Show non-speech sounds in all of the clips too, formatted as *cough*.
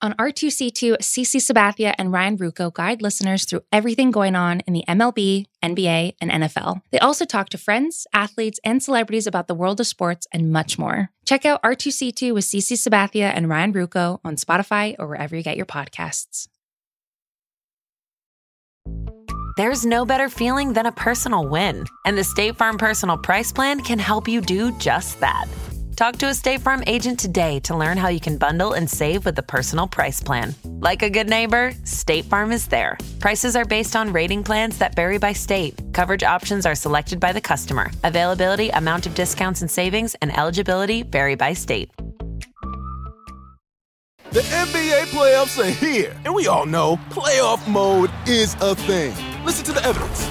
On R2C2, CC Sabathia and Ryan Ruocco guide listeners through everything going on in the MLB, NBA, and NFL. They also talk to friends, athletes, and celebrities about the world of sports and much more. Check out R2C2 with CC Sabathia and Ryan Ruocco on Spotify or wherever you get your podcasts. There's no better feeling than a personal win, and the State Farm Personal Price Plan can help you do just that. Talk to a State Farm agent today to learn how you can bundle and save with the personal price plan. Like a good neighbor, State Farm is there. Prices are based on rating plans that vary by state. Coverage options are selected by the customer. Availability, amount of discounts and savings, and eligibility vary by state. The NBA playoffs are here, and we all know playoff mode is a thing. Listen to the evidence.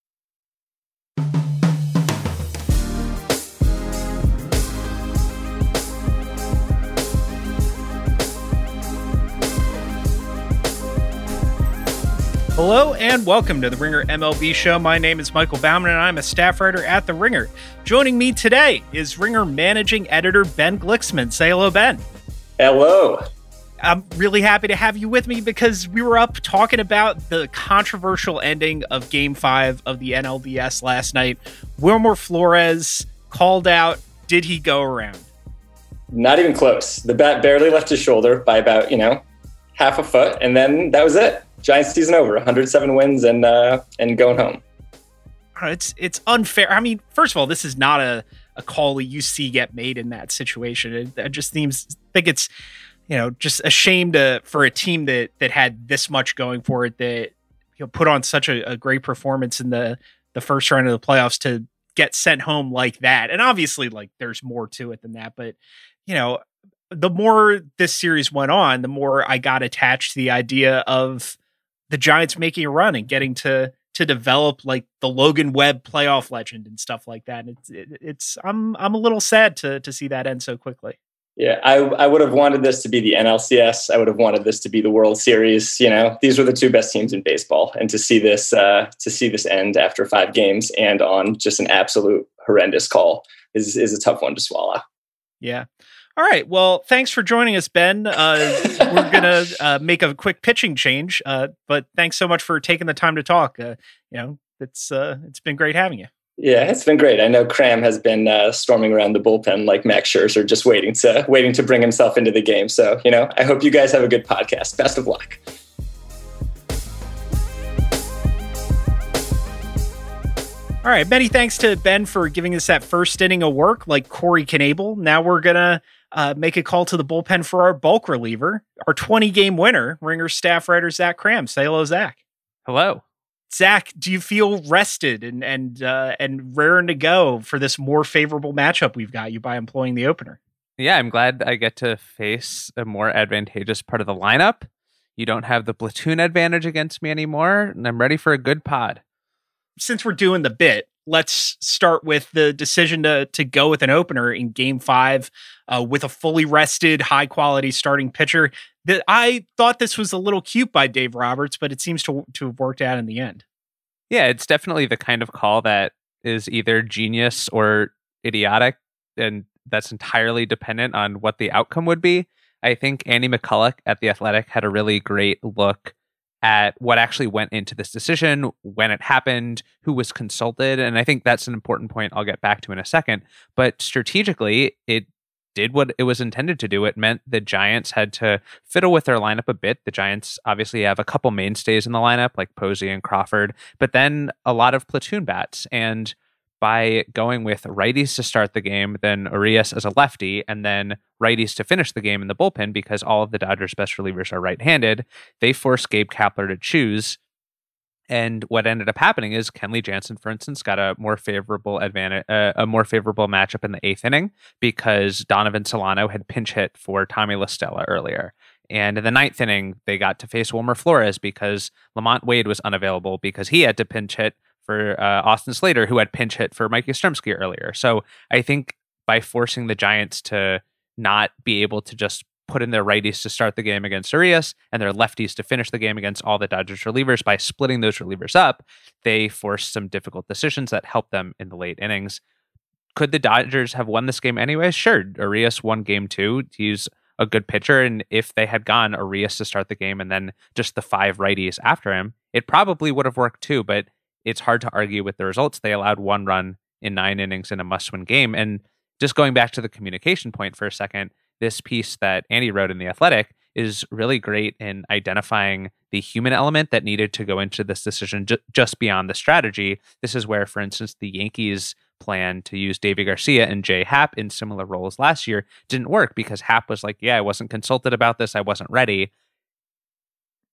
Hello and welcome to the Ringer MLB show. My name is Michael Baumann and I'm a staff writer at the Ringer. Joining me today is Ringer managing editor Ben Glicksman. Say hello, Ben. Hello. I'm really happy to have you with me because we were up talking about the controversial ending of game five of the NLDS last night. Wilmer Flores called out, did he go around? Not even close. The bat barely left his shoulder by about, you know, half a foot, and then that was it. Giants season over, 107 wins and uh, and going home. It's it's unfair. I mean, first of all, this is not a a call you see get made in that situation. It, it just seems think it's you know just a shame to for a team that that had this much going for it that you know put on such a, a great performance in the the first round of the playoffs to get sent home like that. And obviously, like there's more to it than that, but you know the more this series went on, the more I got attached to the idea of the Giants making a run and getting to to develop like the Logan Webb playoff legend and stuff like that. And it's it, it's I'm I'm a little sad to to see that end so quickly. Yeah, I I would have wanted this to be the NLCS. I would have wanted this to be the World Series. You know, these were the two best teams in baseball, and to see this uh, to see this end after five games and on just an absolute horrendous call is is a tough one to swallow. Yeah. All right. Well, thanks for joining us, Ben. Uh, we're gonna uh, make a quick pitching change, uh, but thanks so much for taking the time to talk. Uh, you know, it's uh, it's been great having you. Yeah, it's been great. I know Kram has been uh, storming around the bullpen like Max Scherzer, just waiting to waiting to bring himself into the game. So, you know, I hope you guys have a good podcast. Best of luck. All right, many thanks to Ben for giving us that first inning of work, like Corey Knebel. Now we're gonna uh, make a call to the bullpen for our bulk reliever, our 20 game winner, Ringer staff writer Zach Kram. Say hello, Zach. Hello. Zach, do you feel rested and and uh, and raring to go for this more favorable matchup we've got you by employing the opener? Yeah, I'm glad I get to face a more advantageous part of the lineup. You don't have the platoon advantage against me anymore, and I'm ready for a good pod. Since we're doing the bit, let's start with the decision to to go with an opener in Game Five uh, with a fully rested, high quality starting pitcher. That I thought this was a little cute by Dave Roberts, but it seems to to have worked out in the end. Yeah, it's definitely the kind of call that is either genius or idiotic, and that's entirely dependent on what the outcome would be. I think Andy McCullough at the Athletic had a really great look at what actually went into this decision, when it happened, who was consulted. And I think that's an important point I'll get back to in a second. But strategically, it did what it was intended to do. It meant the Giants had to fiddle with their lineup a bit. The Giants obviously have a couple mainstays in the lineup, like Posey and Crawford, but then a lot of platoon bats. And by going with righties to start the game, then Urias as a lefty, and then righties to finish the game in the bullpen because all of the Dodgers' best relievers are right handed. They forced Gabe Kapler to choose. And what ended up happening is Kenley Jansen, for instance, got a more favorable advantage, uh, a more favorable matchup in the eighth inning because Donovan Solano had pinch hit for Tommy La Stella earlier. And in the ninth inning, they got to face Wilmer Flores because LaMonte Wade was unavailable because he had to pinch hit for uh, Austin Slater, who had pinch hit for Mike Yastrzemski earlier. So I think by forcing the Giants to not be able to just put in their righties to start the game against Urias and their lefties to finish the game against all the Dodgers relievers by splitting those relievers up, they forced some difficult decisions that helped them in the late innings. Could the Dodgers have won this game anyway? Sure. Urias won game two. He's a good pitcher. And if they had gone Urias to start the game and then just the five righties after him, it probably would have worked too. But it's hard to argue with the results. They allowed one run in nine innings in a must win game. And just going back to the communication point for a second, this piece that Andy wrote in The Athletic is really great in identifying the human element that needed to go into this decision ju- just beyond the strategy. This is where, for instance, the Yankees plan to use Deivi Garcia and Jay Happ in similar roles last year didn't work because Happ was like, Yeah, I wasn't consulted about this. I wasn't ready.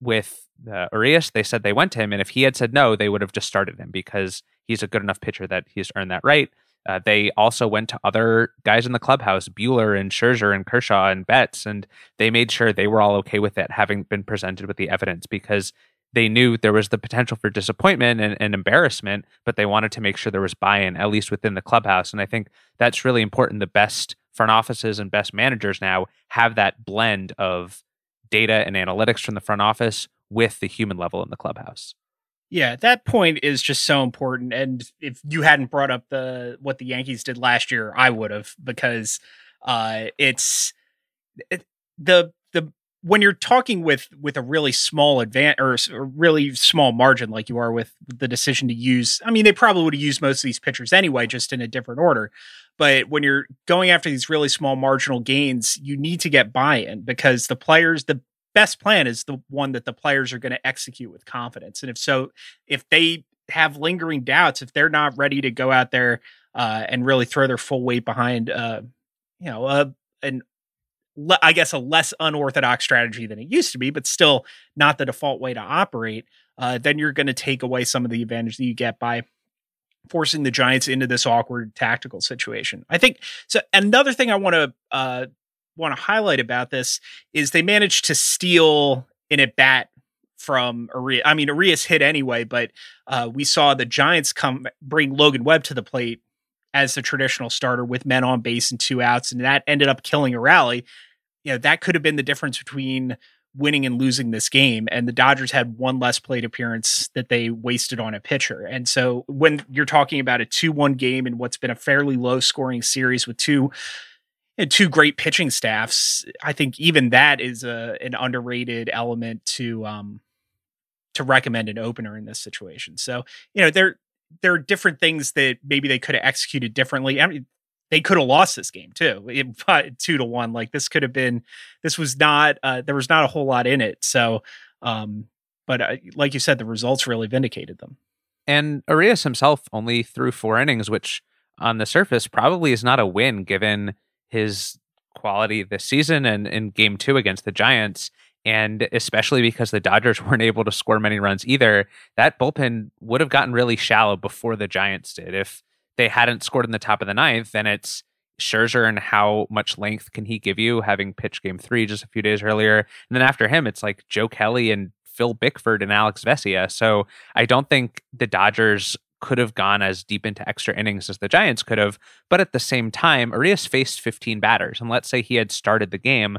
With uh, Urias, they said they went to him. And if he had said no, they would have just started him because he's a good enough pitcher that he's earned that right. Uh, they also went to other guys in the clubhouse, Buehler and Scherzer and Kershaw and Betts, and they made sure they were all okay with it, having been presented with the evidence because they knew there was the potential for disappointment and, and, embarrassment, but they wanted to make sure there was buy-in, at least within the clubhouse. And I think that's really important. The best front offices and best managers now have that blend of data and analytics from the front office with the human level in the clubhouse. Yeah, that point is just so important. And if you hadn't brought up the what the Yankees did last year, I would have because uh, it's it, the the when you're talking with with a really small advance or a really small margin like you are with the decision to use i mean they probably would have used most of these pitchers anyway just in a different order. But when you're going after these really small marginal gains you need to get buy-in because the players the best plan is the one that the players are going to execute with confidence. And if so if they have lingering doubts if they're not ready to go out there uh, and really throw their full weight behind uh, you know uh, an I guess a less unorthodox strategy than it used to be, but still not the default way to operate, uh, then you're going to take away some of the advantage that you get by forcing the Giants into this awkward tactical situation. I think so. Another thing I want to uh, want to highlight about this is they managed to steal an at bat from Urias. I mean, Urias hit anyway, but uh, we saw the Giants come bring Logan Webb to the plate as the traditional starter with men on base and two outs, and that ended up killing a rally you know, that could have been the difference between winning and losing this game. And the Dodgers had one less plate appearance that they wasted on a pitcher. And so when you're talking about a 2 1 game in what's been a fairly low scoring series with two, two great pitching staffs, I think even that is a, an underrated element to, um, to recommend an opener in this situation. So, you know, there, there are different things that maybe they could have executed differently. I mean, they could have lost this game too, *laughs* it, two to one. Like this could have been, this was not, uh, there was not a whole lot in it. So, um, but uh, like you said, the results really vindicated them. And Urias himself only threw four innings, which on the surface probably is not a win given his quality this season and in game two against the Giants. And especially because the Dodgers *laughs* weren't able to score many runs either, that bullpen would have gotten really shallow before the Giants did. If they hadn't scored in the top of the ninth, then it's Scherzer and how much length can he give you, having pitched game three just a few days earlier. And then after him, it's like Joe Kelly and Phil Bickford and Alex Vesia. So I don't think the Dodgers could have gone as deep into extra innings as the Giants could have. But at the same time, Urias faced 15 batters. And let's say he had started the game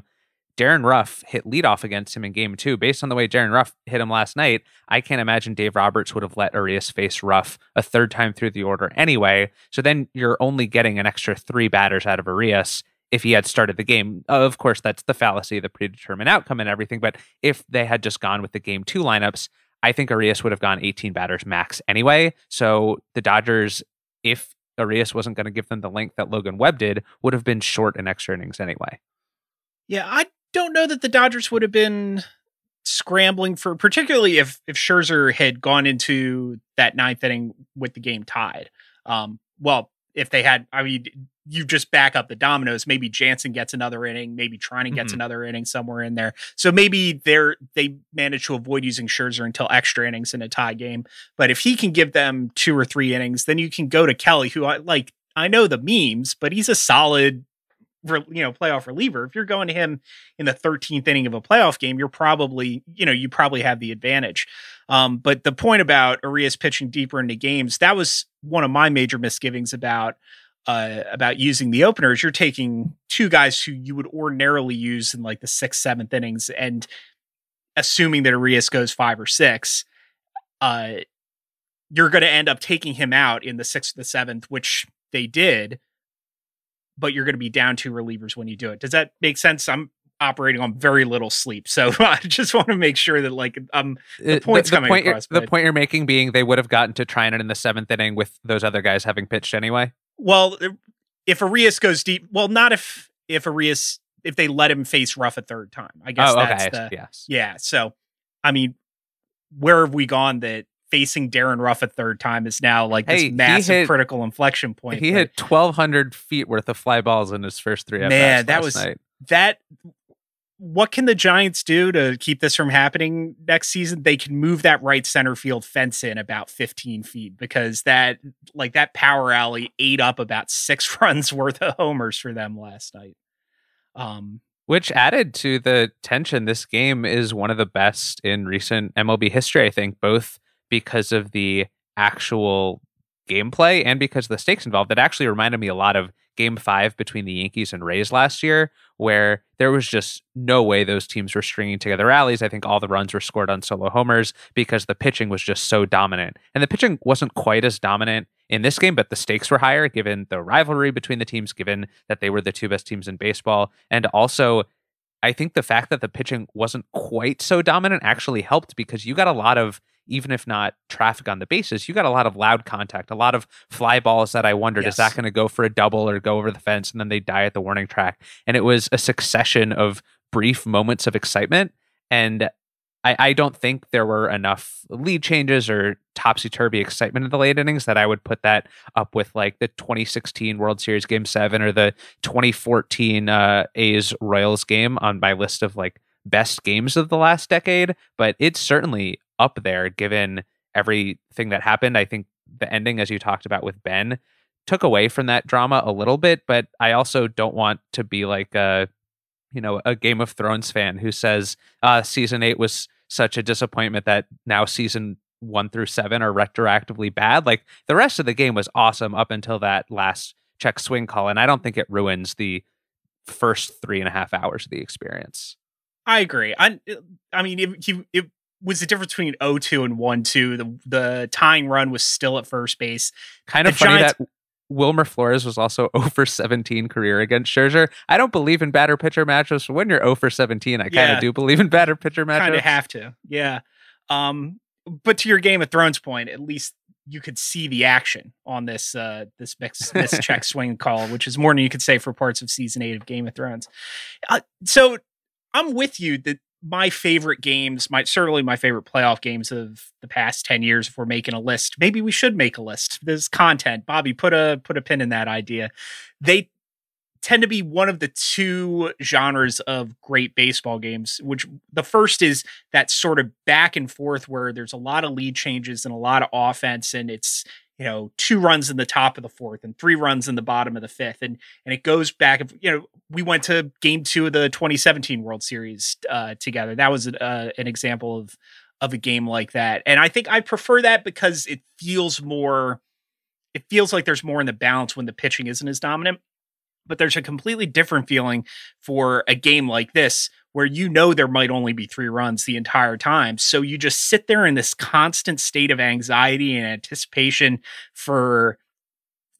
Darin Ruf hit leadoff against him in game two. Based on the way Darin Ruf hit him last night, I can't imagine Dave Roberts would have let Urias face Ruf a third time through the order anyway. So then you're only getting an extra three batters out of Urias if he had started the game. Of course, that's the fallacy, the predetermined outcome and everything. But if they had just gone with the game two lineups, I think Urias would have gone 18 batters max anyway. So the Dodgers, if Urias wasn't going to give them the length that Logan Webb did, would have been short in extra innings anyway. Yeah, I don't know that the Dodgers would have been scrambling for, particularly if if Scherzer had gone into that ninth inning with the game tied. Um, well, if they had, I mean, you just back up the dominoes. Maybe Jansen gets another inning. Maybe Treinen gets mm-hmm. another inning somewhere in there. So maybe they're they manage to avoid using Scherzer until extra innings in a tie game. But if he can give them two or three innings, then you can go to Kelly, who I like. I know the memes, but he's a solid you know playoff reliever. If you're going to him in the 13th inning of a playoff game, you're probably you know you probably have the advantage. Um, but the point about Urias pitching deeper into games that was one of my major misgivings about uh, about using the openers. You're taking two guys who you would ordinarily use in like the sixth, seventh innings, and assuming that Urias goes five or six, uh, you're going to end up taking him out in the sixth or the seventh, which they did but you're going to be down two relievers when you do it. Does that make sense? I'm operating on very little sleep, so *laughs* I just want to make sure that like um the points the, the coming point across. The point you're making being they would have gotten to Treinen in the seventh inning with those other guys having pitched anyway. well, if Urias goes deep, well, not if if Urias if they let him face Ruf a third time. I guess oh, that's okay. the yes. yeah. So, I mean, where have we gone that? Facing Darin Ruf a third time is now like this massive hit- critical inflection point. He hit 1,200 feet worth of fly balls in his first three. Man, that was- night. that what can the Giants do to keep this from happening next season? They can move that right center field fence in about 15 feet because that like that power alley ate up about *laughs* six *laughs* runs worth of homers for them last night. Um Which added to the tension, this game is one of the best in recent MLB history, I think, both because of the actual gameplay and because of the stakes involved. It actually reminded me a lot of game five between the Yankees and Rays last year, where there was just no way those teams were stringing together rallies. I think all the runs were scored on solo homers because the pitching was just so dominant. And the pitching wasn't quite as dominant in this game, but the stakes were higher given the rivalry between the teams, given that they were the two best teams in baseball. And also, I think the fact that the pitching wasn't quite so dominant actually helped because you got a lot of, even if not traffic on the bases, you got a lot of loud contact, a lot of fly balls that I wondered, Yes. is that going to go for a double or go over the fence? And then they die at the warning track. And it was a succession of brief moments of excitement. And I, I don't think there were enough lead changes or topsy turvy excitement in the late innings that I would put that up with like the 2016 World Series Game Seven or the 2014 uh, A's Royals game on my list of like best games of the last decade. But it's certainly up there given everything that happened. I think the ending, as you talked about with Ben, took away from that drama a little bit. But I also don't want to be like a you know a Game of Thrones fan who says uh, season eight was such a disappointment that now season one through seven are retroactively bad. Like the rest of the game was awesome up until that last check swing call, and I don't think it ruins the first three and a half hours of the experience. I agree. I I mean if you it was the difference between 0-2 and 1-2. The the tying run was still at first base. Kind The of funny Giants- that Wilmer Flores was also *laughs* 0 for 17 career against Scherzer. I don't believe in batter pitcher matchups. When you're 0 for 17, I kind of do believe in batter pitcher matchups. kind of have to yeah um but to your game of thrones point at least you could see the action on this uh this mix this *laughs* check swing call which is more than you could say for parts of season 8 of game of thrones uh, so i'm with you that my favorite games my certainly my favorite playoff games of the past 10 years if we're making a list maybe we should make a list. There's content. Bobby put a put a pin in that idea. They tend to be one of the two genres of great baseball games which the first is that sort of back and forth where there's a lot of lead changes and a lot of offense and it's you know two runs in the top of the fourth and three runs in the bottom of the fifth and and it goes back you know we went to game two of the 2017 world series uh together. That was uh, an example of of a game like that. And i think i prefer that because it feels more it feels like there's more in the balance when the pitching isn't as dominant but there's a completely different feeling for a game like this where you know there might only be three runs the entire time. So you just sit there in this constant state of anxiety and anticipation for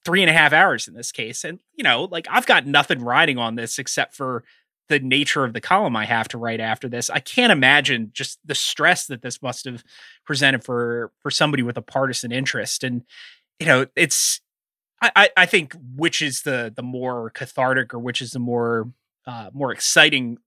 three and a half hours in this case. And, you know, like I've got nothing riding on this except for the nature of the column I have to write after this. I can't imagine just the stress that this must have presented for for somebody with a partisan interest. And, you know, it's I, I- think which is the the more cathartic or which is the more uh, more exciting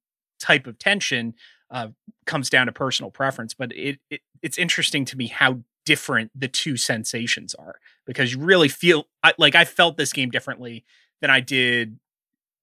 type of tension uh, comes down to personal preference. But it, it it's interesting to me how different the two sensations are because you really feel I, like I felt this game differently than I did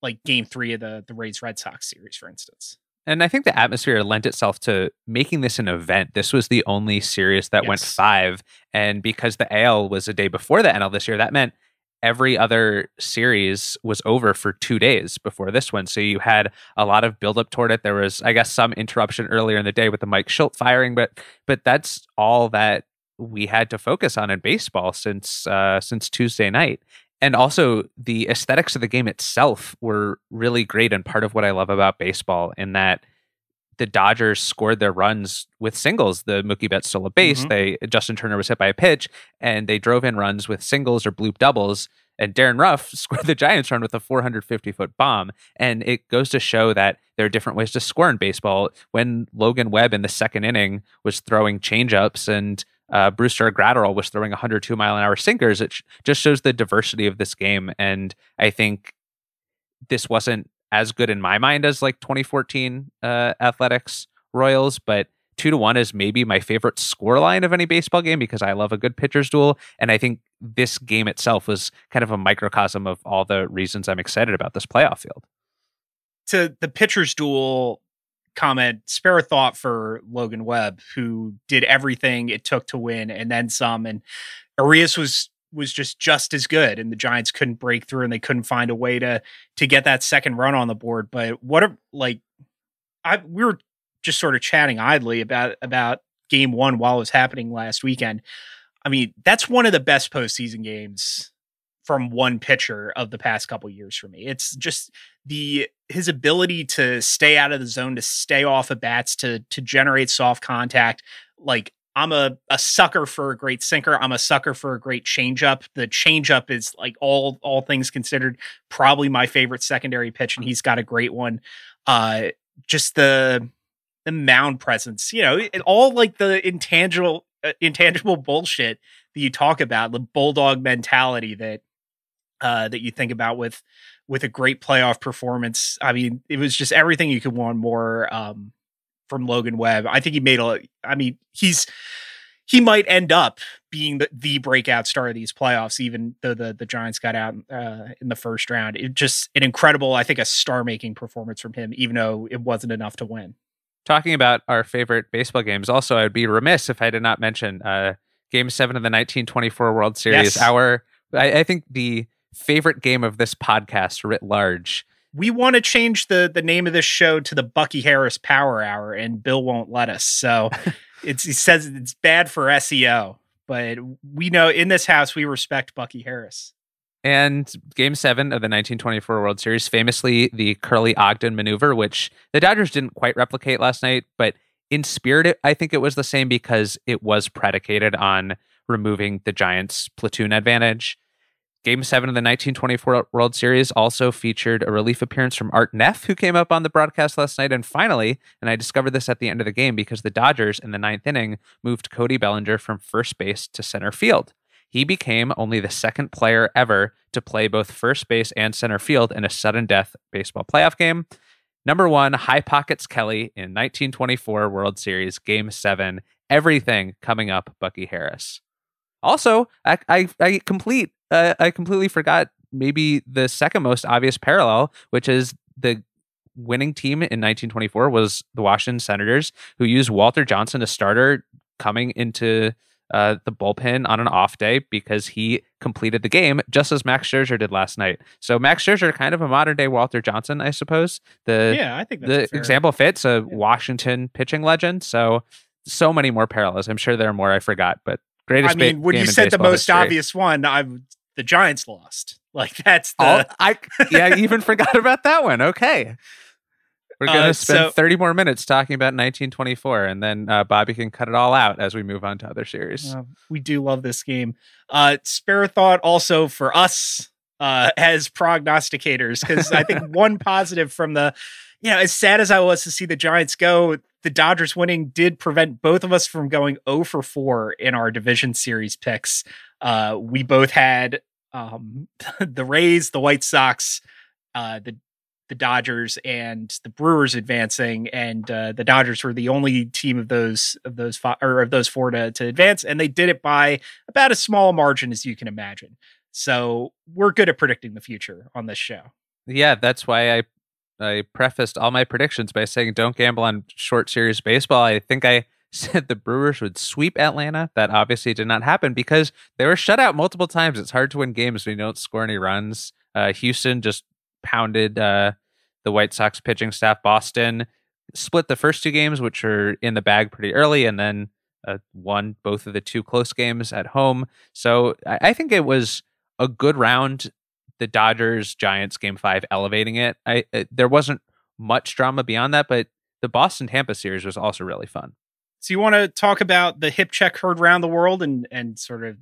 like Game Three of the the Rays Red Sox series, for instance. And I think the atmosphere lent itself to making this an event. This was the only series that went five. And because the AL was a day before the NL this year, that meant every other series was over for two days before this one. So you had a lot of buildup toward it. There was, I guess, some interruption earlier in the day with the Mike Shildt firing, but but that's all that we had to focus on in baseball since uh, since Tuesday night. And also the aesthetics of the game itself were really great and part of what I love about baseball in that the Dodgers scored their runs with singles. The Mookie Betts stole a base. Mm-hmm. They Justin Turner was hit by a pitch, and they drove in runs with singles or bloop doubles. And Darin Ruf *laughs* scored the Giants run with a 450 foot bomb. And it goes to show that there are different ways to score in baseball. When Logan Webb in the second inning was throwing changeups and uh, Brusdar Graterol was throwing 102 mile an hour sinkers, it sh- just shows the diversity of this game. And I think this wasn't as good in my mind as like 2014 uh, Athletics Royals, but two to one is maybe my favorite score line of any baseball game because I love a good pitcher's duel. And I think this game itself was kind of a microcosm of all the reasons I'm excited about this playoff field. To the pitcher's duel comment, spare a thought for Logan Webb, who did everything it took to win and then some. And Urias was was just just as good and the Giants couldn't break through and they couldn't find a way to to get that second run on the board but what a, like I we were just sort of chatting idly about about game 1 while it was happening last weekend. I mean that's one of the best postseason games from one pitcher of the past couple years for me. It's just the his ability to stay out of the zone to stay off of bats to to generate soft contact like I'm a, a sucker for a great sinker. I'm a sucker for a great changeup. The changeup is like all all things considered, probably my favorite secondary pitch, and he's got a great one. Uh, just the the mound presence, you know, it, all like the intangible uh, intangible bullshit that you talk about, the bulldog mentality that uh, that you think about with with a great playoff performance. I mean, it was just everything you could want more. Um, from Logan Webb. I think he made a. I mean, he's he might end up being the, the breakout star of these playoffs, even though the the Giants got out uh, in the first round. It just an incredible, I think, a star making performance from him, even though it wasn't enough to win. Talking about our favorite baseball games, also, I'd be remiss if I did not mention uh, Game Seven of the 1924 World Series. Yes. Our, I, I think, the favorite game of this podcast writ large we want to change the the name of this show to the Bucky Harris Power Hour, and Bill won't let us. So *laughs* it's he says it's bad for SEO, but we know in this house we respect Bucky Harris. And game seven of the 1924 World Series, famously the Curly Ogden maneuver, which the Dodgers didn't quite replicate last night, but in spirit, I think it was the same because it was predicated on removing the Giants' platoon advantage. Game seven of the 1924 World Series also featured a relief appearance from Art Nehf, who came up on the broadcast last night. And finally, and I discovered this at the end of the game because the Dodgers in the ninth inning moved Cody Bellinger from first base to center field. He became only the second player ever to play both first base and center field in a sudden death baseball playoff game. Number one, High Pockets Kelly in 1924 World Series, Game 7. Everything coming up, Bucky Harris. Also, I, I, I complete uh, I completely forgot maybe the second most obvious parallel, which is the winning team in 1924 was the Washington Senators, who used Walter Johnson, a starter, coming into uh, the bullpen on an off day because he completed the game just as Max Scherzer did last night. So Max Scherzer, kind of a modern day Walter Johnson, I suppose. The yeah, I think the example fits a yeah. Washington pitching legend. So so many more parallels. I'm sure there are more I forgot, but greatest. I mean, when you said the most history. obvious one, I'm the Giants lost. *laughs* Like that's the oh, I yeah, I even forgot about that one. Okay. We're going to uh, spend so, 30 more minutes talking about 1924, and then uh, Bobby can cut it all out as we move on to other series. Uh, we do love this game. Uh, spare thought also for us uh, as prognosticators, because I think *laughs* one positive from the, you know, as sad as I was to see the Giants go, the Dodgers winning did prevent both of us from going 0 for 4 in our division series picks. Uh, we both had um, *laughs* the Rays, the White Sox, uh, the the Dodgers, and the Brewers advancing, and uh, the Dodgers were the only team of those of those five, or of those four to to advance, and they did it by about as small a margin as you can imagine. So we're good at predicting the future on this show. Yeah, that's why I I prefaced all my predictions by saying don't gamble on short series baseball. I think I *laughs* said the Brewers would sweep Atlanta. That obviously did not happen because they were shut out multiple times. It's hard to win games when you don't score any runs. Uh, Houston just pounded uh, the White Sox pitching staff. Boston split the first two games, which are in the bag pretty early, and then uh, won both of the two close games at home. So I, I think it was a good round. The Dodgers Giants game five elevating it. I it, there wasn't much drama beyond that, but the Boston Tampa series was also really fun. So you want to talk about the hip check heard around the world and and sort of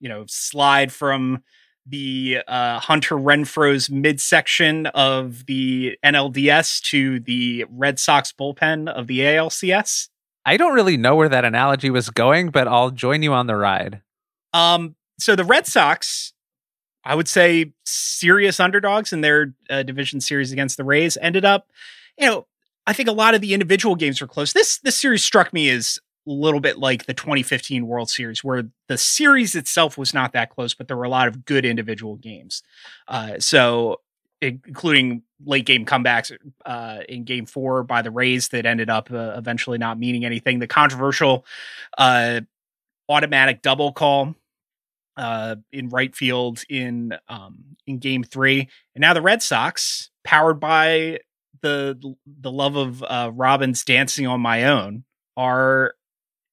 you know slide from the uh, Hunter Renfroe's midsection of the NLDS to the Red Sox bullpen of the ALCS? I don't really know where that analogy was going, but I'll join you on the ride. Um, so the Red Sox, I would say, serious underdogs in their uh, division series against the Rays, ended up, you know, I think a lot of the individual games were close. This this series struck me as a little bit like the 2015 World Series, where the series itself was not that close, but there were a lot of good individual games. Uh, so, including late game comebacks uh, in Game Four by the Rays that ended up uh, eventually not meaning anything. The controversial uh, automatic double call uh, in right field in um, in Game Three, and now the Red Sox, powered by the the love of uh, Robyn's dancing on my own, are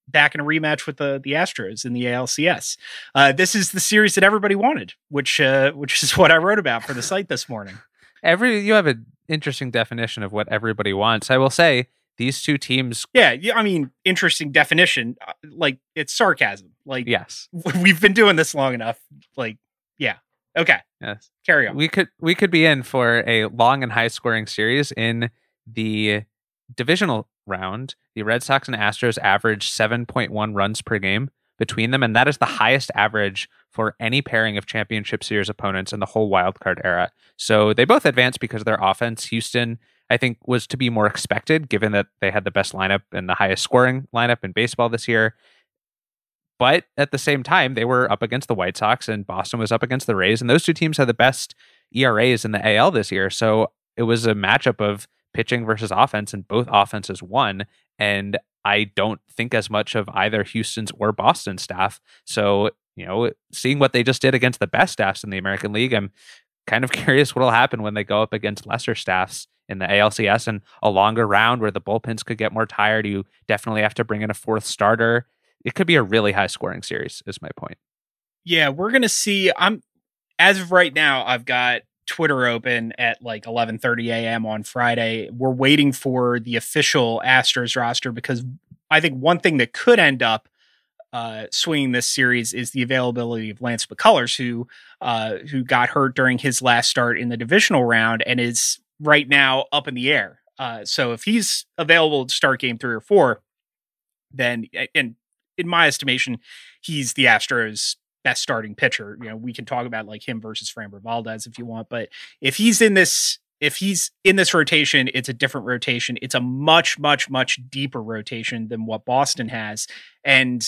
back in a rematch with the the Astros in the ALCS. Uh, this is the series that everybody wanted, which uh, which is *laughs* what I wrote about for the site this morning. Every you have an interesting definition of what everybody wants. I will say these two teams. Yeah, yeah. I mean, interesting definition. Uh, like it's sarcasm. Like yes, *laughs* we've been doing this long enough. Like yeah. Okay. Yes. Carry on. We could we could be in for a long and high scoring series in the divisional round, the Red Sox and Astros average 7.1 runs per game between them, and that is the highest average for any pairing of championship series opponents in the whole wildcard era. So they both advanced because of their offense. Houston, I think, was to be more expected given that they had the best lineup and the highest scoring lineup in baseball this year. But at the same time, they were up against the White Sox and Boston was up against the Rays, and those two teams had the best ERAs in the AL this year. So it was a matchup of pitching versus offense, and both offenses won. And I don't think as much of either Houston's or Boston staff. So, you know, seeing what they just did against the best staffs in the American League, I'm kind of *laughs* curious what'll happen when they go up against lesser staffs in the ALCS and a longer round where the bullpens could get more tired. You definitely have to bring in a fourth starter. It could be a really high scoring series, is my point. Yeah, we're gonna see. I'm as of right now, I've got Twitter open at like 11:30 a.m. on Friday. We're waiting for the official Astros roster because I think one thing that could end up uh, swinging this series is the availability of Lance McCullers, who uh, who got hurt during his last start in the divisional round and is right now up in the air. Uh, so if he's available to start game three or four, then and in my estimation, he's the Astros best starting pitcher. You know, we can talk about like him versus Framber Valdez if you want, but if he's in this if he's in this rotation, it's a different rotation. It's a much, much, much deeper rotation than what Boston has. And,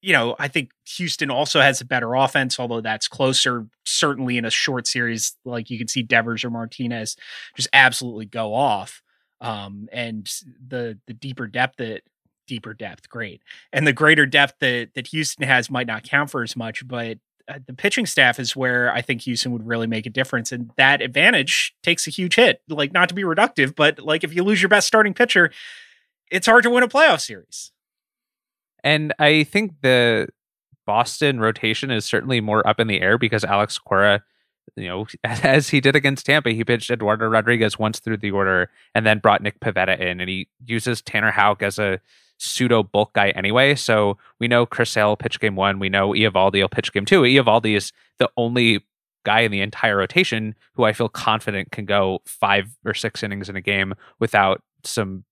you know, I think Houston also has a better offense, although that's closer. Certainly in a short series, like you can see Devers or Martinez just absolutely go off. Um, and the the deeper depth that deeper depth, great. And the greater depth that that Houston has might not count for as much, but uh, the pitching staff is where I think Houston would really make a difference, and that advantage takes a huge hit. Like not to be reductive, but like if you lose your best starting pitcher, it's hard to win a playoff series. And I think the Boston rotation is certainly more up in the air because Alex Cora, you know, *laughs* as he did against Tampa, he pitched Eduardo Rodriguez once through the order and then brought Nick Pivetta in, and he uses Tanner Houck as a pseudo bulk guy anyway. So we know Chris Sale pitch game one. We know Eovaldi will pitch game two. Eovaldi is the only guy in the entire rotation who I feel confident can go five or six innings in a game without some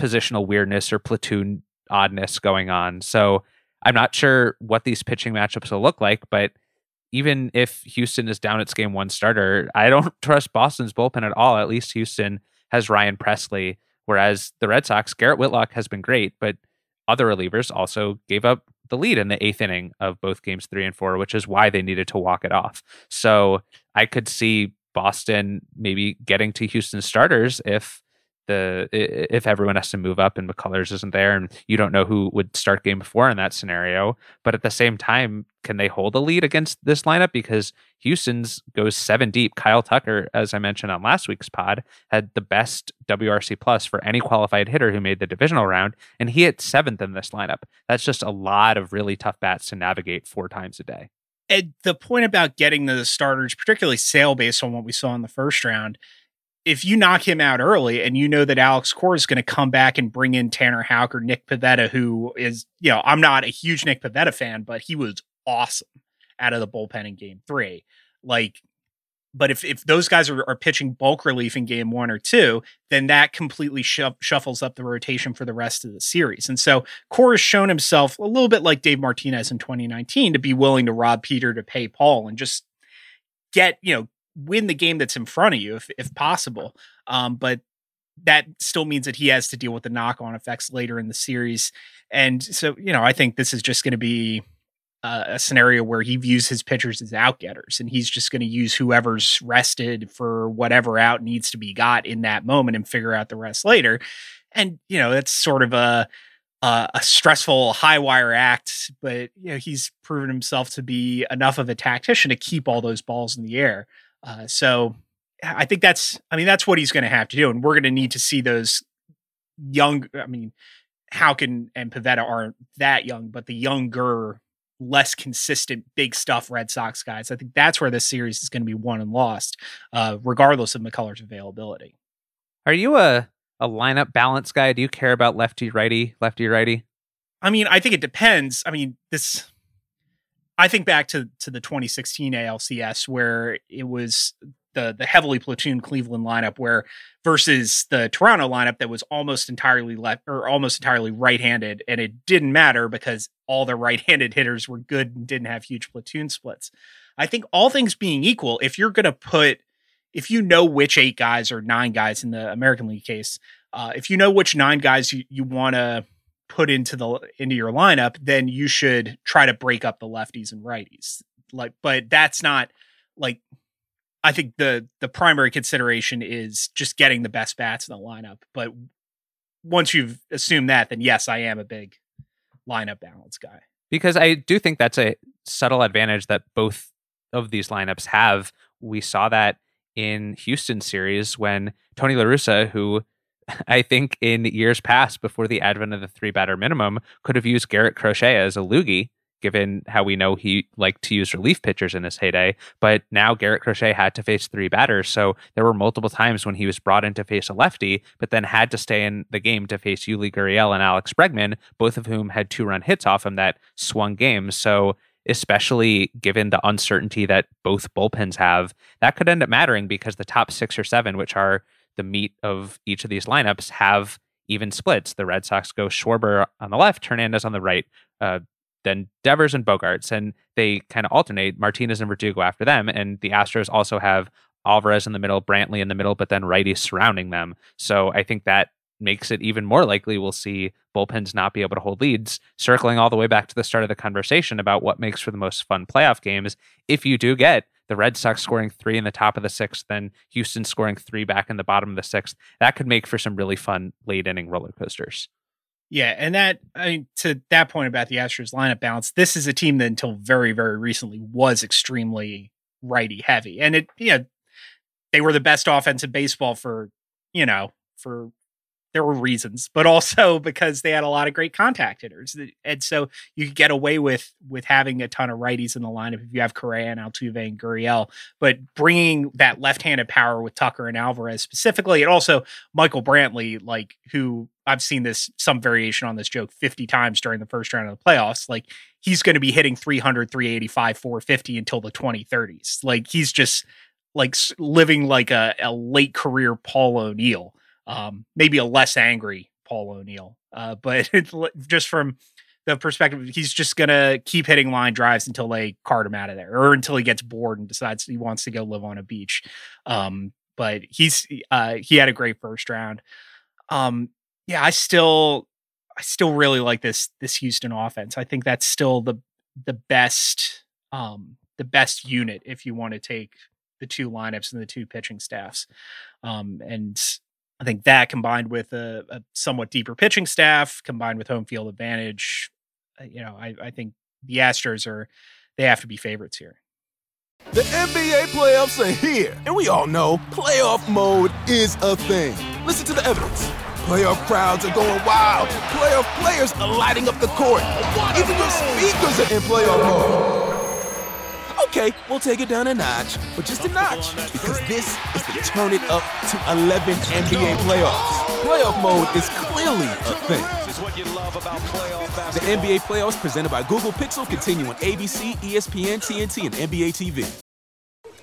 positional weirdness or platoon oddness going on. So I'm not sure what these pitching matchups will look like, but even if Houston is down its game one starter, I don't *laughs* trust Boston's bullpen at all. At least Houston has Ryan Pressly Whereas the Red Sox, Garrett Whitlock has been great, but other relievers also gave up the lead in the eighth inning of both games three and four, which is why they needed to walk it off. So I could see Boston maybe getting to Houston starters if the if everyone has to move up and McCullers isn't there and you don't know who would start game four in that scenario. But at the same time, can they hold a lead against this lineup? Because Houston's goes seven deep. Kyle Tucker, as I mentioned on last week's pod, had the best WRC plus for any qualified hitter who made the divisional round, and he hit seventh in this lineup. That's just a lot of really tough bats to navigate four times a day. And the point about getting the starters, particularly Sale, based on what we saw in the first round, if you knock him out early and you know that Alex Cora is going to come back and bring in Tanner Houck or Nick Pivetta, who is, you know, I'm not a huge Nick Pivetta fan, but he was awesome out of the bullpen in game three. Like, but if, if those guys are, are pitching bulk relief in game one or two, then that completely shuffles up the rotation for the rest of the series. And so Cora's shown himself a little bit like Dave Martinez in 2019 to be willing to rob Peter to pay Paul and just get, you know, win the game that's in front of you if, if possible. Um, but that still means that he has to deal with the knock on effects later in the series. And so, you know, I think this is just going to be uh, a scenario where he views his pitchers as outgetters and he's just going to use whoever's rested for whatever out needs to be got in that moment and figure out the rest later. And, you know, that's sort of a, uh, a stressful high wire act, but you know he's proven himself to be enough of a tactician to keep all those balls in the air. Uh, so I think that's, I mean, that's what he's going to have to do. And we're going to need to see those young, I mean, Houken and Pivetta aren't that young, but the younger, less consistent, big stuff Red Sox guys. I think that's where this series is going to be won and lost, uh, regardless of McCullers' availability. Are you a, a lineup balance guy? Do you care about lefty righty, lefty righty? I mean, I think it depends. I mean, this I think back to to the 2016 ALCS where it was the the heavily platoon Cleveland lineup where versus the Toronto lineup that was almost entirely left or almost entirely right-handed and it didn't matter because all the *laughs* right-handed hitters were good and didn't have huge platoon splits. I think all things being equal, if you're going to put if you know which eight guys or nine guys in the American League case, uh, if you know which nine guys you, you want to put into the into your lineup, then you should try to break up the lefties and righties. Like, but that's not like I think the the primary consideration is just getting the best bats in the lineup. But once you've assumed that, then yes, I am a big lineup balance guy. Because I do think that's a subtle advantage that both of these lineups have. We saw that in Houston series when Tony LaRussa, who I think in years past, before the advent of the three batter minimum, could have used Garrett Crochet as a loogie, given how we know he liked to use relief pitchers in his heyday. But now Garrett Crochet had to face three batters. So there were multiple times when he was brought in to face a lefty, but then had to stay in the game to face Yuli Gurriel and Alex Bregman, both of whom had two run hits off him that swung games. So especially given the uncertainty that both bullpens have, that could end up mattering because the top six or seven, which are the meat of each of these lineups have even splits. The Red Sox go Schwarber on the left, Hernandez on the right, uh, then Devers and Bogaerts, and they kind of alternate Martinez and Verdugo after them. And the Astros also have Alvarez in the middle, Brantley in the middle, but then righties surrounding them. So I think that makes it even more likely we'll see bullpens not be able to hold leads, circling all the way back to the start of the conversation about what makes for the most fun playoff games. If you do get the Red Sox scoring three in the top of the sixth, then Houston scoring three back in the bottom of the sixth. That could make for some really fun late inning roller coasters. Yeah, and that I mean to that point about the Astros lineup balance, this is a team that until very very recently was extremely righty heavy, and it you know they were the best offense in baseball for you know for there were reasons, but also *laughs* because they had a lot of great contact hitters, and so you could get away with with having a ton of righties in the lineup if you have Correa and Altuve and Gurriel. But bringing that left-handed power with Tucker and Alvarez specifically, and also Michael Brantley, like who I've seen this some variation on this joke 50 times during the first round of the playoffs. Like he's going to be hitting 300, 385, 450 until the 2030s. Like he's just like living like a, a late career Paul O'Neill um, maybe a less angry Paul O'Neill. Uh, but *laughs* just from the perspective, he's just gonna keep hitting line drives until they cart him out of there, or until he gets bored and decides he wants to go live on a beach. Um, but he's uh, he had a great first round. Um, yeah, I still I still really like this this Houston offense. I think that's still the the best um, the best unit if you want to take the two lineups and the two pitching staffs. Um, and I think that combined with a, a somewhat deeper pitching staff, combined with home field advantage, uh, you know, I, I think the Astros are they have to be favorites here. The NBA playoffs are here, and we all know playoff mode is a thing. Listen to the evidence. Playoff crowds are going wild. Playoff players are lighting up the court. Even your speakers are in playoff mode. Okay, we'll take it down a notch, but just a notch, because this is the turn it up to 11 NBA playoffs. Playoff mode is clearly a thing. The NBA playoffs presented by Google Pixel continue on ABC, ESPN, TNT, and NBA TV.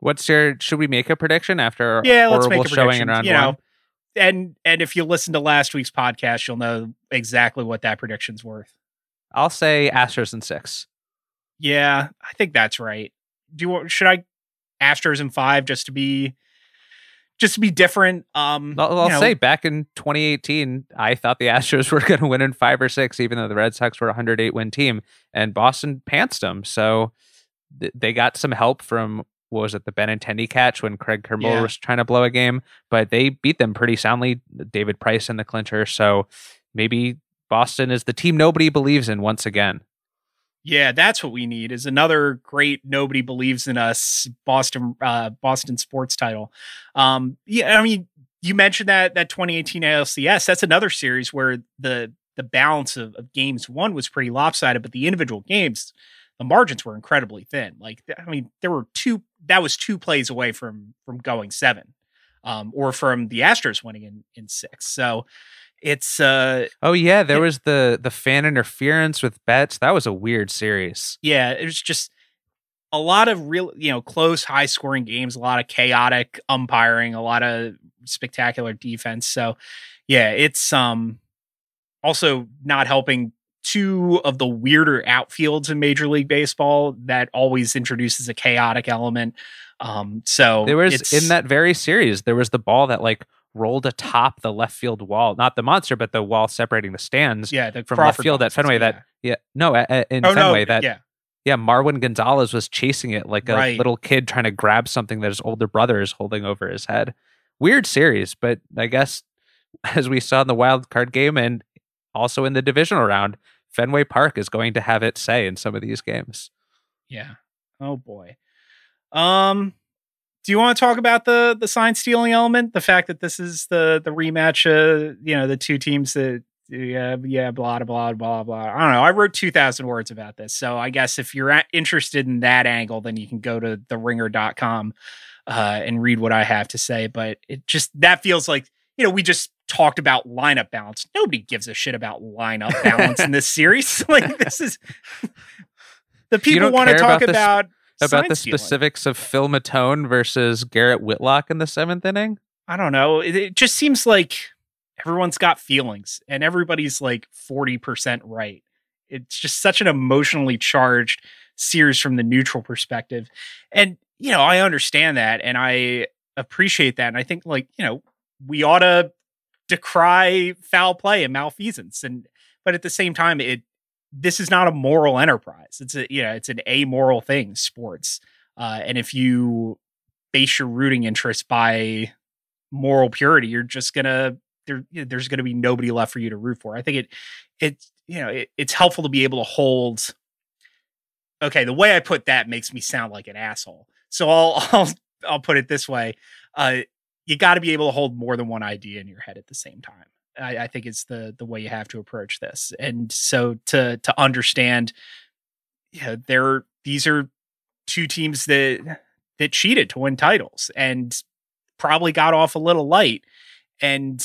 What's your? Should we make a prediction after? Yeah, let's horrible make a showing prediction. you one? know, and and if you listen to last week's podcast, you'll know exactly what that prediction's worth. I'll say Astros in six. Yeah, I think that's right. Do you? Should I Astros in five just to be just to be different? Um, I'll, I'll you know, say back in 2018, I thought the *laughs* Astros were going to win in five or six, even though the Red Sox were a 108 win team, and Boston pantsed them. So th- they got some help from what was it, the Benintendi catch when Craig Kimbrel Yeah. was trying to blow a game, but they beat them pretty soundly. David Price in the clincher. So maybe Boston is the team nobody believes in once again. Yeah, that's what we need. Is another great nobody believes in us Boston uh, Boston sports title. Um, yeah, I mean, you mentioned that that 2018 ALCS. That's another series where the the balance of, of games one was pretty lopsided, but the individual games, the margins were incredibly thin. Like, I mean, there were two. That was two plays away from from going seven, um, or from the Astros winning in in six. So it's uh Oh yeah, there Yeah. was the the fan interference with Betts. That was a weird series. yeah, it was just a lot of real, you know, close, high scoring games, a lot of chaotic umpiring, a lot of spectacular defense. So, yeah, it's um also not helping two of the weirder outfields in Major League Baseball that always introduces a chaotic element. Um, so There was in that very series, there was the ball that like rolled atop the left field wall, not the monster, but the wall separating the stands yeah the from left Crawford field at nonsense, Fenway. That yeah, no, in oh Fenway no that yeah yeah, Marwin Gonzalez was chasing it like a Right. little kid trying to grab something that his older brother is holding over his head. Weird series, but I guess *laughs* as we saw in the wild card game and also in the divisional round, Fenway Park is going to have its say in some of these games. Yeah. Oh boy. Um do you want to talk about the the sign stealing element? The fact that this is the the rematch uh you know the two teams that yeah yeah blah blah blah blah. I don't know. I wrote 2000 words about this. So I guess if you're interested in that angle then you can go to theringer.com uh and read what I have to say, but it just that feels like you know, we just talked about lineup balance. Nobody gives a shit about lineup balance in this series. *laughs* like this is the people want to talk about about About the stealing. specifics of Phil Maton versus Garrett Whitlock in the seventh inning. I don't know. It, it just seems like everyone's got feelings and everybody's like 40% right. It's just such an emotionally charged series from the neutral perspective. And, you know, I understand that and I appreciate that. And I think, like, you know, we ought to decry foul play and malfeasance. And, but at the same time, it, this is not a moral enterprise. It's a, you know, it's an amoral thing, sports. Uh, and if you base your rooting interest by moral purity, you're just gonna there. There's gonna be nobody left for you to root for. I think it it you know it, it's helpful to be able to hold. Okay, the way I put that makes me sound like an asshole. So I'll *laughs* I'll I'll put it this way. Uh, you got to be able to hold more than one idea in your head at the same time. I, I think it's the the way you have to approach this. And so to to understand, yeah, there these are two teams that that cheated to win titles, and probably got off a little light. And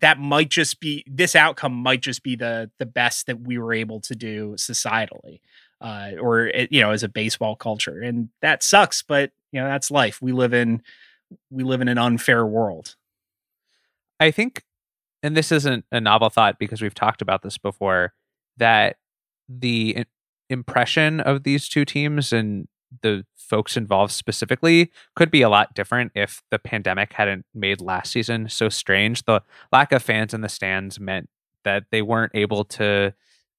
that might just be this outcome might just be the the best that we were able to do societally uh, or eh, you know as a baseball culture and that sucks but you know that's life we live in we live in an unfair world i think and this isn't a novel thought because we've talked about this before that the impression of these two teams and the folks involved specifically could be a lot different if the pandemic hadn't made last season so strange. The lack of fans in the stands meant that they weren't able to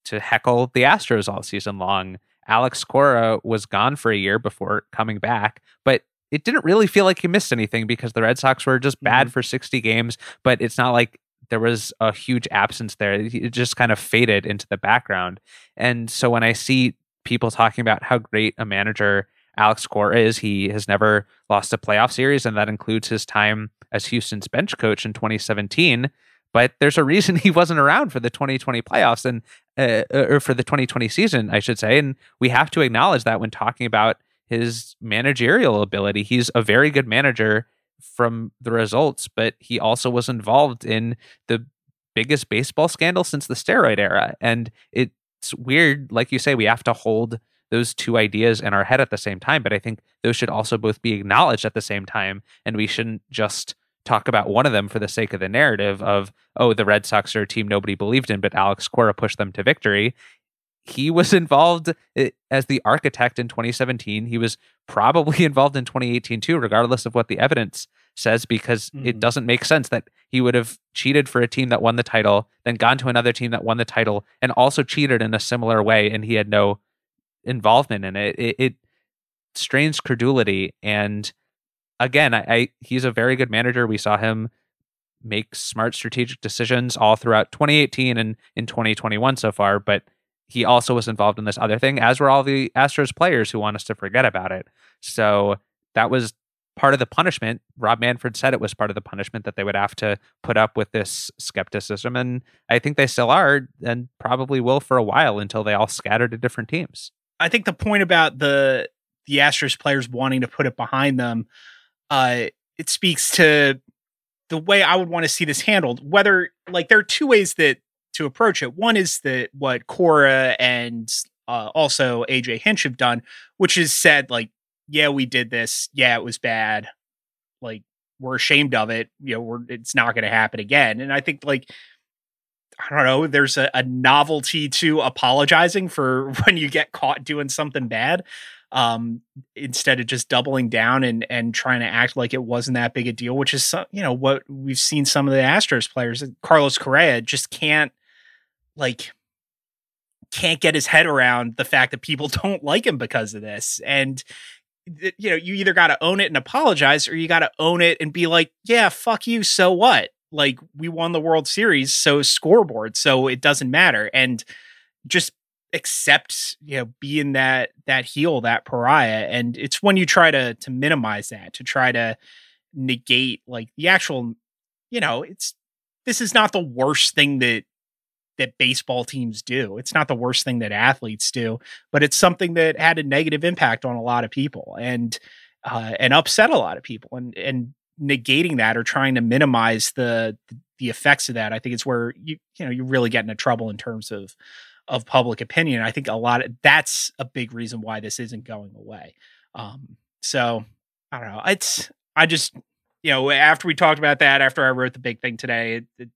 to heckle the Astros all season long. Alex Cora was gone for a year before coming back, but it didn't really feel like he missed anything because the Red Sox were just bad mm-hmm. for 60 games, but it's not like there was a huge absence there. It just kind of faded into the background. And so when I see people talking about how great a manager Alex Cora is, he has never lost a playoff series, and that includes his time as Houston's bench coach in 2017. But there's a reason *laughs* he wasn't around for the 2020 playoffs and uh, uh, or for the 2020 season, I should say. And we have to acknowledge that when talking about his managerial ability, he's a very good manager from the results, but he also was involved in the biggest baseball scandal since the steroid era. And it's weird, like you say, we have to hold those two ideas in our head at the same time, but I think those should also both be acknowledged at the same time. And we shouldn't just talk about one of them for the sake of the narrative of, oh, the Red Sox are a team nobody believed in, but Alex Cora pushed them to victory he was *laughs* involved eh, as the architect in 2017. He was probably *laughs* involved in 2018 too, regardless of what the evidence says, because mm-hmm. it doesn't make sense that he would have cheated for a team that won the title, then gone to another team that won the title, and also cheated in a similar way, and he had no involvement in it. It, it strains credulity. And again, I, I he's a very good manager. We saw him make smart strategic decisions all throughout 2018 and in 2021 so far, but he also was involved in this other thing, as were all the Astros players who want us to forget about it. So that was part of the punishment. Rob Manfred said it was part of the punishment that they would have to put up with this skepticism. And I think they still are and probably will for a while until they all scatter to different teams. I think the point about the the Astros players wanting to put it behind them, uh, it speaks to the way I would want to see this handled. Whether like there are two ways that to approach it. One is that what Cora and uh, also AJ Hinch have done, which is said like, yeah, we did this. Yeah, it was bad. Like we're ashamed of it. You know, we're it's not going to happen again. And I think like I don't know, there's a, a, novelty to apologizing for *laughs* when you get caught doing something bad. Um, instead of just doubling down and and trying to act like it wasn't that big a deal, which is some, you know what we've seen some of the Astros players, Carlos Correa, just can't like can't get his head around the fact that people *laughs* don't like him because of this. And you know you either got to own it and apologize or you got to own it and be like yeah fuck you so what? Like we won the world series so scoreboard so it doesn't matter. And just accept you know being that that heel that pariah. And it's when you try to to minimize that to try to negate like the actual you know it's this is not the worst thing that that baseball teams do. It's not the worst thing that athletes do, but it's something that had a negative impact on a lot of people and uh, and upset a lot of people. And and negating that or trying to minimize the the effects of that, I think it's where you you know you really get into trouble in terms of of public opinion. I think a lot of that's a big reason why this isn't going away. Um, so I don't know. It's I just you know after we talked about that, after I wrote the big thing today, it, it,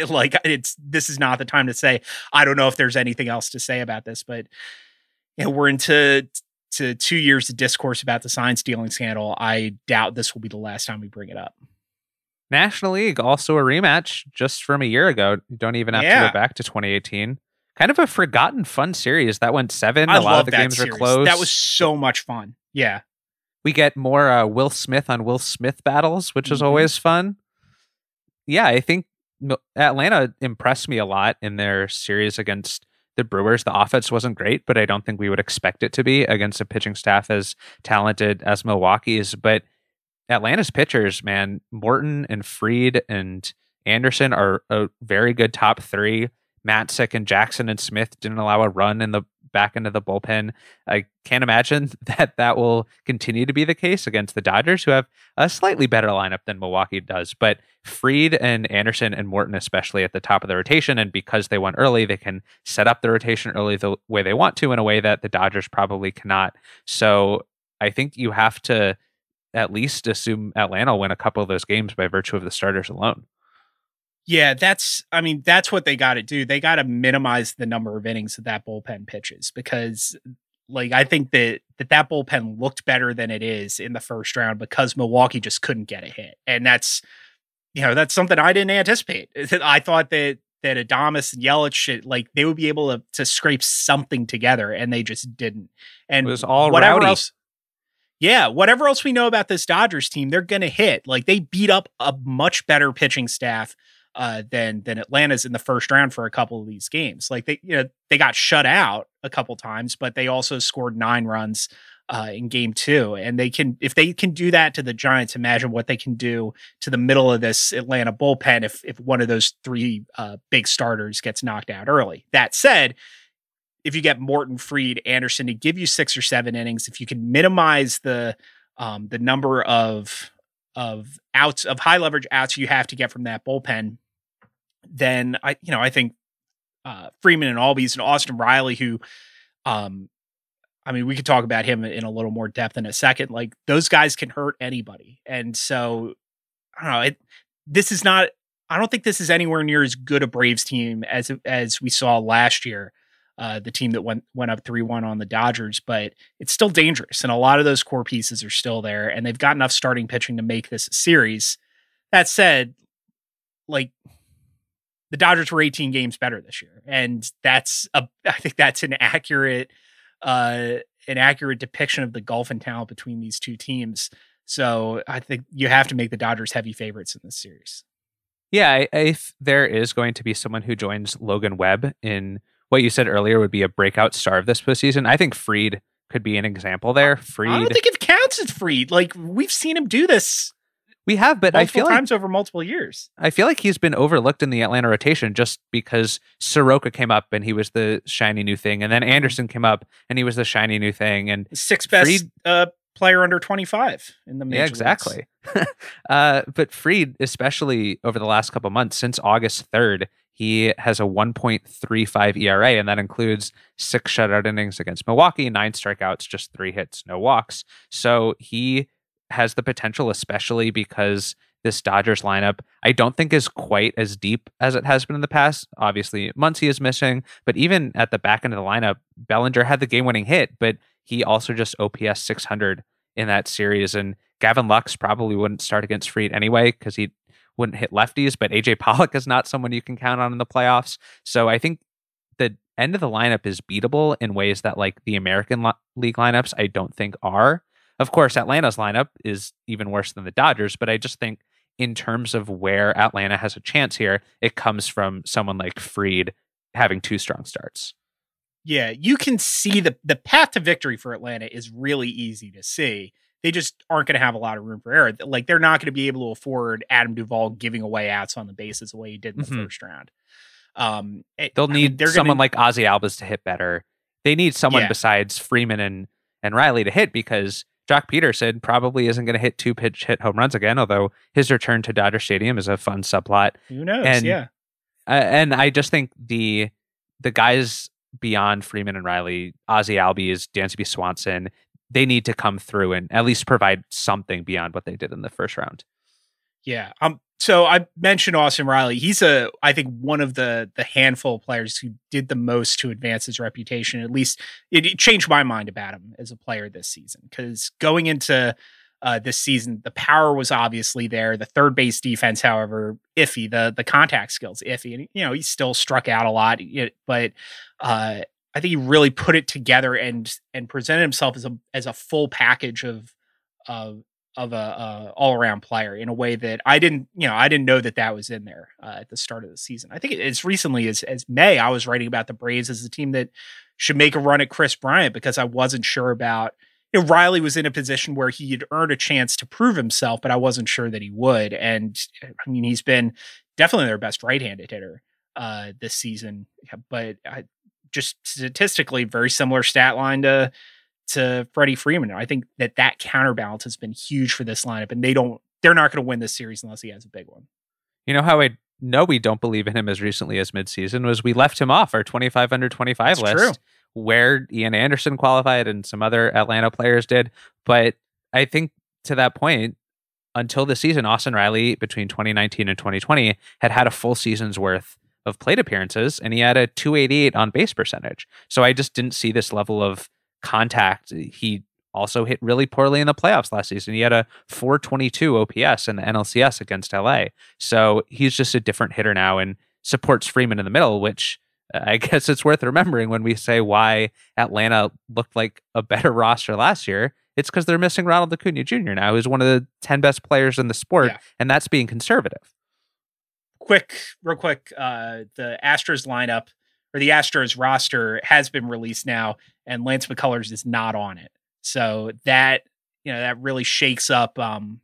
*laughs* like it's this is not the time to say i don't know if there's anything else to say about this but you know we're into to two years of discourse about the sign stealing scandal. I doubt this will be the last time we bring it up. National league also a rematch just from a year ago. You don't even have yeah. to go back to 2018 kind of a forgotten fun series. That went seven. I a lot of the games series. were close that was so much fun. Yeah. We get more uh, will smith on will smith battles which mm-hmm. is always fun. Yeah i think Atlanta impressed me a lot in their series against the Brewers. The offense wasn't great, but I don't think we would expect it to be against a pitching staff as talented as Milwaukee's. But Atlanta's pitchers, man, Morton and Fried and Anderson are a very good top three. Matzek and Jackson and Smith didn't allow a run in the back into the bullpen. I can't imagine *laughs* that that will continue to be the case against the Dodgers, who have a slightly better lineup than Milwaukee does. But Fried and Anderson and Morton, especially at the top of the rotation, and because they went early, they can set up the rotation early the way they want to in a way that the Dodgers probably cannot. So I think you have to at least assume Atlanta will win a couple of those games by virtue of the starters alone. Yeah, that's I mean, that's what they got to do. They got to minimize the number of innings that that bullpen pitches because like I think that that that bullpen looked better than it is in the first round because Milwaukee just couldn't get a hit. And that's you know, that's something I didn't anticipate. *laughs* I thought that that Adames and Yelich like they would be able to to scrape something together and they just didn't. And it was all whatever rowdy. else yeah, whatever else we know about this Dodgers team, they're going to hit. Like they beat up a much better pitching staff uh, than than Atlanta's in the first round for a couple of these games. Like they, you know, they got shut out a couple times, but they also scored nine runs uh, in game two. And they can, if they can do that to the Giants, imagine what they can do to the middle of this Atlanta bullpen if if one of those three uh, big starters gets knocked out early. That said, if you get Morton, Fried, Anderson to give you six or seven innings, if you can minimize the um, the number of of outs of high leverage outs you have to get from that bullpen, then I you know I think uh, Freeman and Albies and Austin Riley, who um, I mean, we could talk about him in a little more depth in a second. Like those guys can hurt anybody, and so I don't know. It, this is not. I don't think this is anywhere near as good a Braves team as as we saw last year. Uh, the team that went went up three one on the Dodgers, but it's still dangerous, and a lot of those core pieces are still there, and they've got enough starting pitching to make this series. That said, like the Dodgers were 18 games better this year, and that's a I think that's an accurate uh, an accurate depiction of the gulf and talent between these two teams. So I think you have to make the Dodgers heavy favorites in this series. Yeah, if there is going to be someone who joins Logan Webb in what you said earlier would be a breakout star of this postseason, I think Fried could be an example there. Fried, I don't think it counts as Fried. Like we've seen him do this we have, but I feel times like, over multiple years. I feel like he's been overlooked in the Atlanta rotation just because Soroka came up and he was the shiny new thing, and then Anderson came up and he was the shiny new thing, and Sixth best Fried- uh, player under 25 in the major yeah, exactly. *laughs* uh, but Fried, especially over the last couple months, since August 3rd, he has a 1.35 ERA, and that includes six shutout innings against Milwaukee, nine strikeouts, just three hits, no walks. So he has the potential, especially because this Dodgers lineup, I don't think is quite as deep as it has been in the past. Obviously, Muncy is missing, but even at the back end of the lineup, Bellinger had the game winning hit, but he also just OPS 600 in that series. And Gavin Lux probably wouldn't start against Fried anyway because he wouldn't hit lefties, but AJ Pollock is not someone you can count on in the playoffs. So I think the end of the lineup is beatable in ways that like the American League lineups I don't think are. Of course, Atlanta's lineup is even worse than the Dodgers, but I just think in terms of where Atlanta has a chance here, it comes from someone like Fried having two strong starts. Yeah, you can see the the path to victory for Atlanta is really easy to see. They just aren't going to have a lot of room for error. Like they're not going to be able to afford Adam Duvall giving away outs on the bases the way he did in the Mhm. first round. Um, it- They'll I mean, need they're someone gonna, like Ozzy Albies to hit better. They need someone Yeah. besides Freeman and and Riley to hit because Joc Pederson probably isn't going to hit two pitch hit home runs again. Although his return to Dodger Stadium is a fun subplot. who knows? and- yeah, Uh, and I just think the the guys beyond Freeman and Riley, Ozzy Albies, Dansby Swanson, they need to come through and at least provide something beyond what they did in the first round. yeah. Um, so I mentioned Austin Riley. He's a, I think, one of the the handful of players who did the most to advance his reputation. At least it, it changed my mind about him as a player this season. Because going into uh, this season, the power was obviously there. The third base defense, however, iffy. The the contact skills iffy, and you know he still struck out a lot. But uh, I think he really put it together and and presented himself as a as a full package of of of a, uh all around player in a way that I didn't, you know, I didn't know that that was in there uh, at the start of the season. I think as recently as as May, I was writing about the Braves as a team that should make a run at Kris Bryant because I wasn't sure about. You know, Riley was in a position where he had earned a chance to prove himself, but I wasn't sure that he would. And I mean, he's been definitely their best right-handed hitter uh, this season. But I, just statistically very similar stat line to to Freddie Freeman. I think that that counterbalance has been huge for this lineup, and they don't they're not going to win this series unless he has a big one. You know how I know we don't believe in him as recently as midseason was we left him off our 25 under 25 That's list true. where Ian Anderson qualified and some other Atlanta players did. But I think to that point, until the season, Austin Riley between 2019 and 2020 had had a full season's worth of plate appearances and he had a 288 on base percentage. So I just didn't see this level of contact. He also hit really poorly in the playoffs last season. He had a 422 OPS in the NLCS against LA. So he's just a different hitter now and supports Freeman in the middle, which uh, I *laughs* guess it's worth remembering when we say why Atlanta looked like a better *laughs* roster last year. It's because they're missing Ronald Acuna Jr. now, who's one of the 10 best players in the sport, Yeah. and that's being conservative. Quick, real quick, uh, the Astros lineup or the Astros roster has been released now, and Lance McCullers is not on it. So that you know that really shakes up um,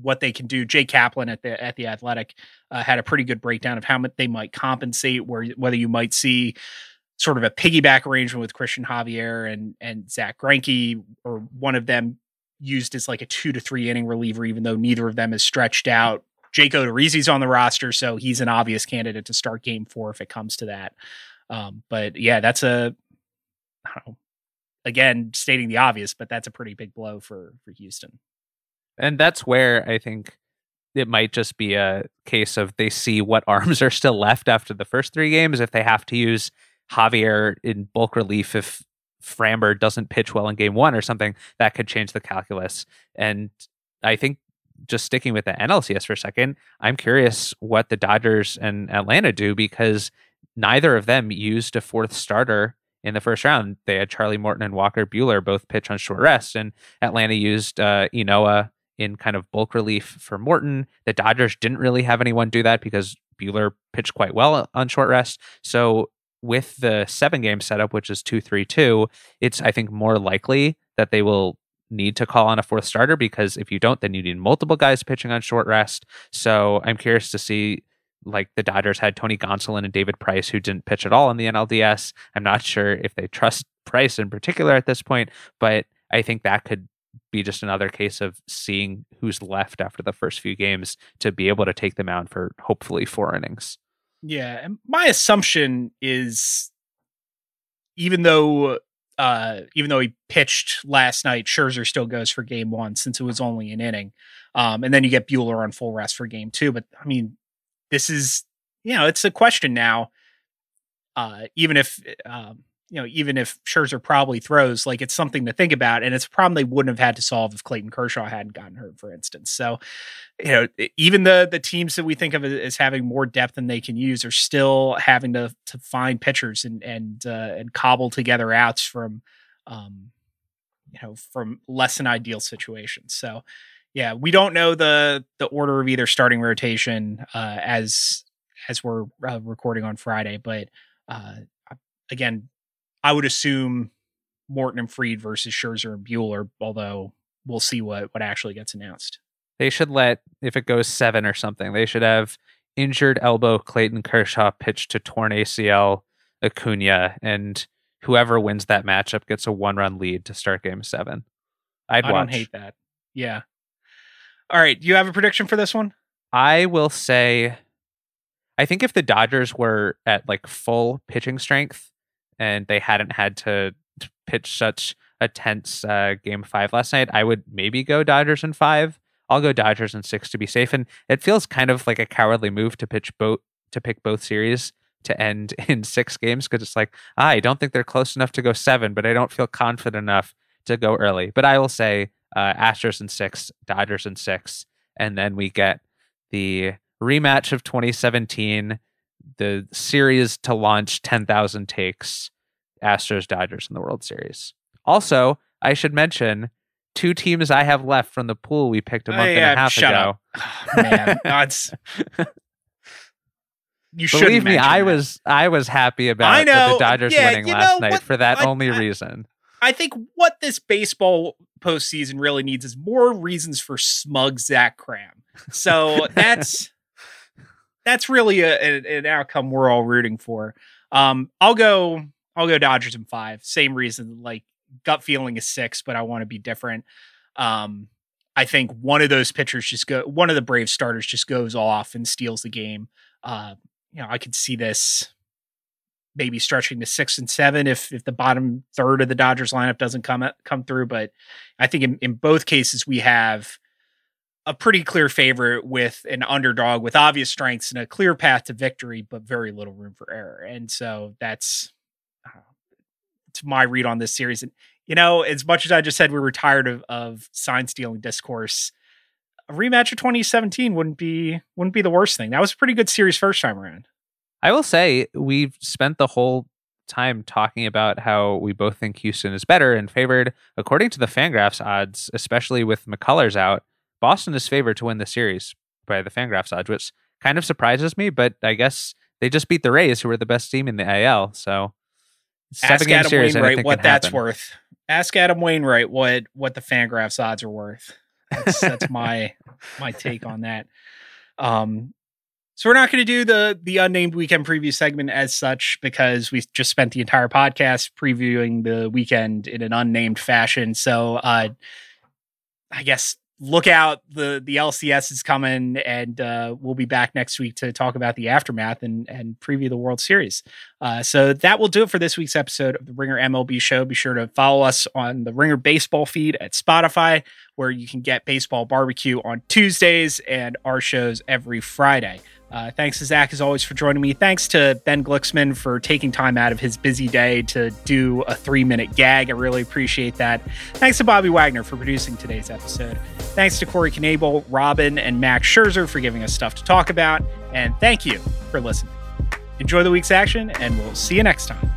what they can do. Jake Kaplan at the at the Athletic uh, had a pretty good breakdown of how much they might compensate, where whether you might see sort of a piggyback arrangement with Cristian Javier and and Zack Greinke, or one of them used as like a two to three inning reliever, even though neither of them is stretched out. Jake Odorizzi's on the roster, so he's an obvious candidate to start game four if it comes to that. Um, but yeah, that's a know, again stating the obvious, but that's a pretty big blow for for Houston. And that's where I think it might just be a case of they see what *laughs* arms are still left after the first three games. If they have to use Javier in bulk relief, if Framber doesn't pitch well in game one or something, that could change the calculus. And I think just sticking with the NLCS for a second, I'm curious what the Dodgers and Atlanta do because neither of them used a fourth starter in the first round. They had Charlie Morton and Walker Buehler both pitch on short rest, and Atlanta used uh, Ynoa in kind of bulk relief for Morton. The Dodgers didn't really have anyone do that because Buehler pitched quite well on short rest. So with the seven game setup, which is two three two, it's I think more likely that they will need to call on a fourth starter because if you don't, then you need multiple guys pitching on short rest. So I'm curious to see like the Dodgers had Tony Gonsolin and David Price who didn't pitch at all in the NLDS. I'm not sure if they trust Price in particular at this point, but I think that could be just another case of seeing who's left after the first few games to be able to take them out for hopefully four innings. Yeah, and my assumption is even though uh even though he pitched last night, Scherzer still goes for game one since it was only an inning. Um and then you get Buehler on full rest for game two. But I mean, this is you know, it's a question now. Uh even if um you know, even if Scherzer probably throws, like it's something to think about, and it's a problem they wouldn't have had to solve if Clayton Kershaw hadn't gotten hurt, for instance. So, you know, even the the teams that we think of as having more depth than they can use are still having to to find pitchers and and uh, and cobble together outs from, um, you know, from less than ideal situations. So, yeah, we don't know the the order of either starting rotation uh, as as we're uh, recording on Friday, but uh, again, I would assume Morton and Fried versus Scherzer and Buehler, although we'll see what what actually gets announced. They should let if it goes seven or something, they should have injured elbow Clayton Kershaw pitch to torn ACL Acuna, and whoever wins that matchup gets a one run lead to start game seven. I'd I watch. don't hate that. Yeah. All right. Do you have a prediction for this one? I will say, I think if the Dodgers were at like full pitching strength and they hadn't had to pitch such a tense uh, game five last night, I would maybe go Dodgers in five. I'll go Dodgers in six to be safe. And it feels kind of like a cowardly move to pitch both to pick both series to end *laughs* in six games because it's like ah, I don't think they're close enough to go seven, but I don't feel confident enough to go early. But I will say uh, Astros in six, Dodgers in six, and then we get the rematch of 2017, the series to launch 10,000 takes, Astros Dodgers in the World Series. Also, I should mention two teams I have left from the pool we picked a month yeah, and a half ago. Oh, man, *laughs* that's you should Believe me, I was I was happy about I the- know. the Dodgers Yeah, winning last night what? for that I- only I- reason. I think what this baseball postseason really needs is more reasons for smug Zach Kram. So that's that's really a, a- an outcome we're all rooting for. Um, I'll go. I'll go Dodgers in five. Same reason, like gut feeling is six, but I want to be different. Um, I think one of those pitchers just go, one of the Brave starters just goes off and steals the game. Uh, you know, I could see this maybe stretching to six and seven if if the bottom third of the Dodgers lineup doesn't come come through. But I think in, in both cases we have a pretty clear favorite with an underdog with obvious strengths and a clear path to victory, but very little room for error. And so that's uh, it's my read on this series. And you know, as much as I just said we were tired of of sign stealing discourse, a rematch of 2017 wouldn't be wouldn't be the worst thing. That was a pretty good series first time around. I will say we've spent the whole time talking about how we both think Houston is better and favored. According to the Fangraphs odds, especially with McCullers out, Boston is favored to win the series by the Fangraphs odds, which kind of surprises me. But I guess they just beat the Rays, who were the best team in the AL. So ask Adam series, Wainwright what that's happen. worth. Ask Adam Wainwright what what the Fangraphs odds are worth. That's, that's my *laughs* my take on that. Um, so we're not going to do the the unnamed weekend preview segment as such because we just spent the entire podcast previewing the weekend in an unnamed fashion. So uh, I guess look out the the LCS is coming and uh, we'll be back next week to talk about the aftermath and and preview the World Series. Uh, so that will do it for this week's episode of the Ringer MLB show. Be sure to follow us on the Ringer baseball feed at Spotify where you can get baseball barbecue on Tuesdays and our shows every Friday. Uh, thanks to Zach, as always, for joining me. Thanks to Ben Glicksman for taking time out of his busy day to do a three minute gag. I really appreciate that. Thanks to Bobby Wagner for producing today's episode. Thanks to Corey Knebel, Robin, and Max Scherzer for giving us stuff to talk about. And thank you for listening. Enjoy the week's action, and we'll see you next time.